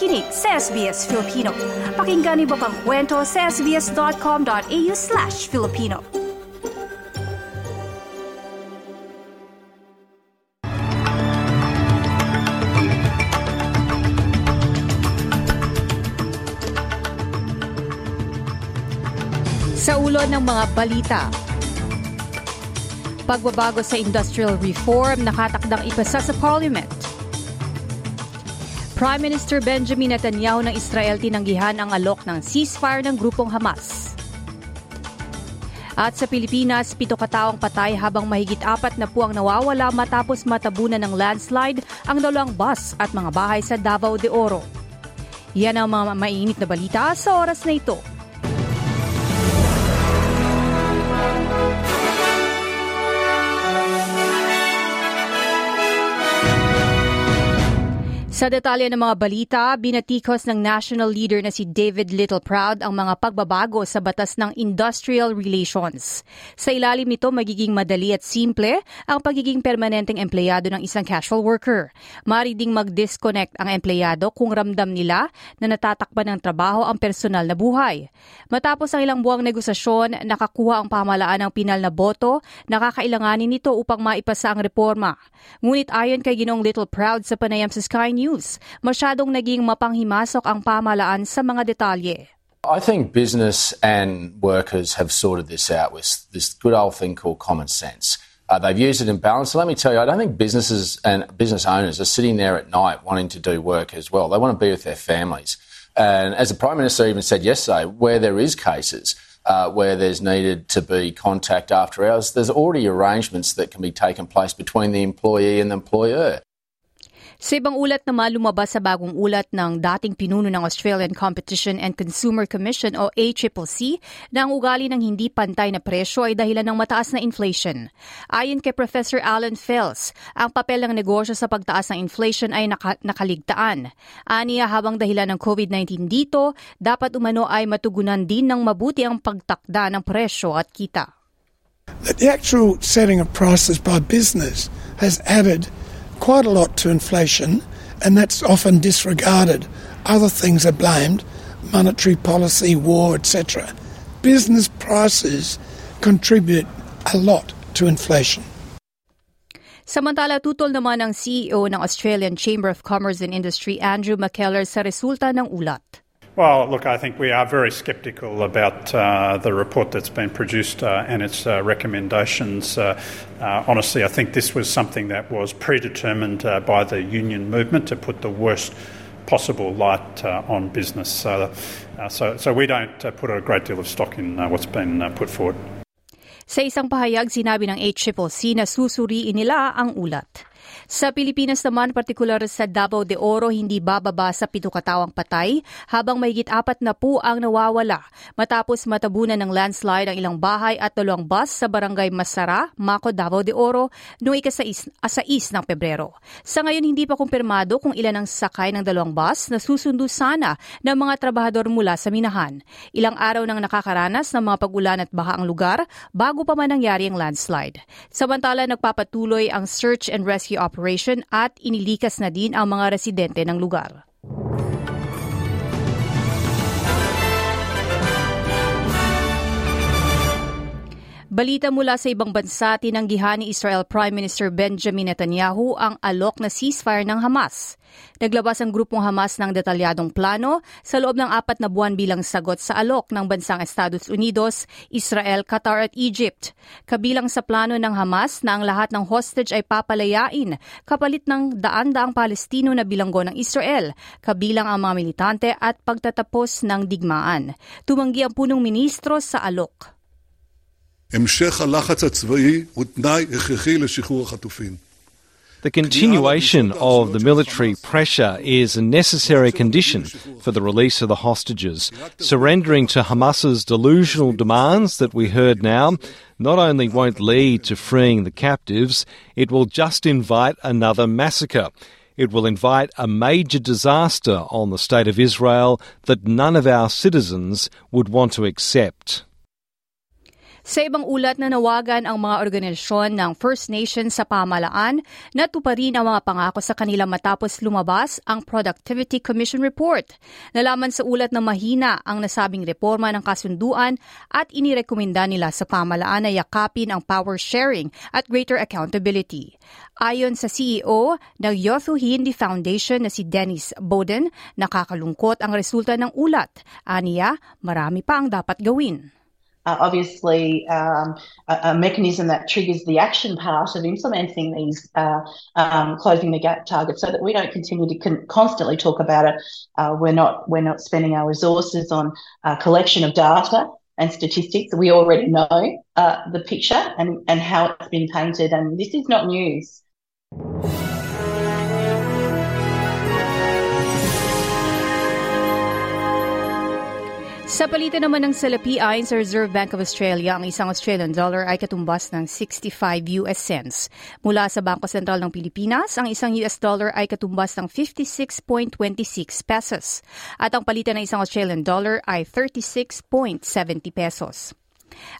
nakikinig sa SBS Filipino. Pakinggan niyo pang kwento sa sbs.com.au slash Filipino. Sa ulo ng mga balita, pagbabago sa industrial reform nakatakdang ipasa sa Parliament. Prime Minister Benjamin Netanyahu ng Israel tinanggihan ang alok ng ceasefire ng grupong Hamas. At sa Pilipinas, pito kataong patay habang mahigit apat na puang nawawala matapos matabunan ng landslide ang dalawang bus at mga bahay sa Davao de Oro. Yan ang mga mainit na balita sa oras na ito. Sa detalye ng mga balita, binatikos ng national leader na si David Littleproud ang mga pagbabago sa batas ng industrial relations. Sa ilalim nito, magiging madali at simple ang pagiging permanenteng empleyado ng isang casual worker. Mari mag-disconnect ang empleyado kung ramdam nila na natatakpan ng trabaho ang personal na buhay. Matapos ang ilang buwang negosasyon, nakakuha ang pamalaan ng pinal na boto, nakakailanganin nito upang maipasa ang reforma. Ngunit ayon kay Ginong Littleproud sa panayam sa Sky News, masyadong naging mapanghimasok ang pamalaan sa mga detalye. I think business and workers have sorted this out with this good old thing called common sense. Uh, they've used it in balance. So let me tell you, I don't think businesses and business owners are sitting there at night wanting to do work as well. They want to be with their families. And as the Prime Minister even said yesterday, where there is cases uh, where there's needed to be contact after hours, there's already arrangements that can be taken place between the employee and the employer. Sa ibang ulat na malumabas sa bagong ulat ng dating pinuno ng Australian Competition and Consumer Commission o ACCC na ang ugali ng hindi pantay na presyo ay dahilan ng mataas na inflation. Ayon kay Professor Alan Fels, ang papel ng negosyo sa pagtaas ng inflation ay naka- nakaligtaan. Aniya habang dahilan ng COVID-19 dito, dapat umano ay matugunan din ng mabuti ang pagtakda ng presyo at kita. The actual setting of prices by business has added quite a lot to inflation, and that's often disregarded. Other things are blamed monetary policy, war, etc. Business prices contribute a lot to inflation. Samantala, tutol naman ang CEO ng Australian Chamber of Commerce and Industry, Andrew McKellar, sa resulta ng ulat. Well, look, I think we are very sceptical about uh, the report that's been produced uh, and its uh, recommendations. Uh, uh, honestly, I think this was something that was predetermined uh, by the union movement to put the worst possible light on business. So, so, so, we don't put a great deal of stock in what's been put forward. Sa isang pahayag, sinabi ng HCCC na susuriin nila ang ulat. Sa Pilipinas naman, partikular sa Davao de Oro, hindi bababa sa pito katawang patay habang mahigit apat na po ang nawawala matapos matabunan ng landslide ang ilang bahay at dalawang bus sa barangay Masara, Mako, Davao de Oro noong ikasais asais ng Pebrero. Sa ngayon, hindi pa kumpirmado kung ilan ang sakay ng dalawang bus na susundo sana ng mga trabahador mula sa Minahan. Ilang araw nang nakakaranas ng mga pagulan at baha ang lugar bago pa man nangyari ang landslide. Samantala, nagpapatuloy ang search and rescue operation at inilikas na din ang mga residente ng lugar. Balita mula sa ibang bansa, tinanggihan ni Israel Prime Minister Benjamin Netanyahu ang alok na ceasefire ng Hamas. Naglabas ang grupong Hamas ng detalyadong plano sa loob ng apat na buwan bilang sagot sa alok ng bansang Estados Unidos, Israel, Qatar at Egypt. Kabilang sa plano ng Hamas na ang lahat ng hostage ay papalayain kapalit ng daan-daang Palestino na bilanggo ng Israel, kabilang ang mga militante at pagtatapos ng digmaan. Tumanggi ang punong ministro sa alok. המשך הלחץ הצבאי הוא תנאי הכרחי לשחרור החטופים. The continuation of the military pressure is a necessary condition for the release of the hostages. Surrendering to Hamas's delusional demands that we heard now not only won't lead to freeing the captives, it will just invite another massacre. It will invite a major disaster on the state of Israel that none of our citizens would want to accept. Sa ibang ulat na nawagan ang mga organisasyon ng First Nations sa pamalaan na tuparin ang mga pangako sa kanila matapos lumabas ang Productivity Commission Report. Nalaman sa ulat na mahina ang nasabing reforma ng kasunduan at inirekomenda nila sa pamalaan na yakapin ang power sharing at greater accountability. Ayon sa CEO ng Yothu Hindi Foundation na si Dennis Bowden, nakakalungkot ang resulta ng ulat. Aniya, marami pa ang dapat gawin. Uh, obviously um, a, a, mechanism that triggers the action part of implementing these uh, um, closing the gap targets, so that we don't continue to con- constantly talk about it. Uh, we're not we're not spending our resources on uh, collection of data and statistics. We already know uh, the picture and and how it's been painted, and this is not news. Sa palitan naman ng salapi ayon sa Reserve Bank of Australia, ang isang Australian dollar ay katumbas ng 65 US cents. Mula sa Bangko Sentral ng Pilipinas, ang isang US dollar ay katumbas ng 56.26 pesos. At ang palitan ng isang Australian dollar ay 36.70 pesos.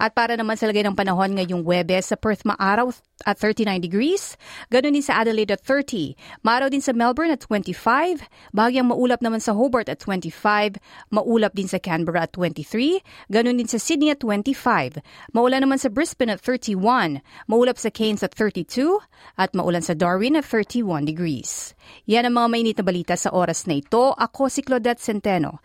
At para naman sa lagay ng panahon ngayong Webes, sa Perth maaraw at 39 degrees. Ganon din sa Adelaide at 30. Maaraw din sa Melbourne at 25. Bahagyang maulap naman sa Hobart at 25. Maulap din sa Canberra at 23. Ganon din sa Sydney at 25. Maulan naman sa Brisbane at 31. Maulap sa Cairns at 32. At maulan sa Darwin at 31 degrees. Yan ang mga mainit na balita sa oras na ito. Ako si Claudette Centeno.